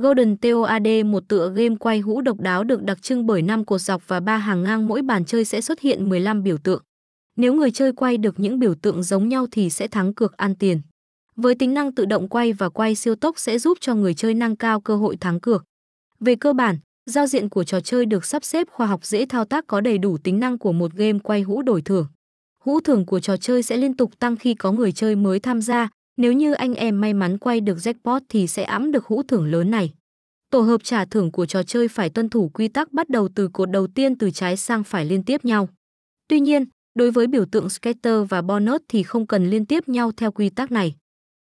Golden TOAD một tựa game quay hũ độc đáo được đặc trưng bởi 5 cột dọc và 3 hàng ngang mỗi bàn chơi sẽ xuất hiện 15 biểu tượng. Nếu người chơi quay được những biểu tượng giống nhau thì sẽ thắng cược ăn tiền. Với tính năng tự động quay và quay siêu tốc sẽ giúp cho người chơi nâng cao cơ hội thắng cược. Về cơ bản, giao diện của trò chơi được sắp xếp khoa học dễ thao tác có đầy đủ tính năng của một game quay hũ đổi thưởng. Hũ thưởng của trò chơi sẽ liên tục tăng khi có người chơi mới tham gia, nếu như anh em may mắn quay được jackpot thì sẽ ẵm được hũ thưởng lớn này. Tổ hợp trả thưởng của trò chơi phải tuân thủ quy tắc bắt đầu từ cột đầu tiên từ trái sang phải liên tiếp nhau. Tuy nhiên, đối với biểu tượng scatter và bonus thì không cần liên tiếp nhau theo quy tắc này.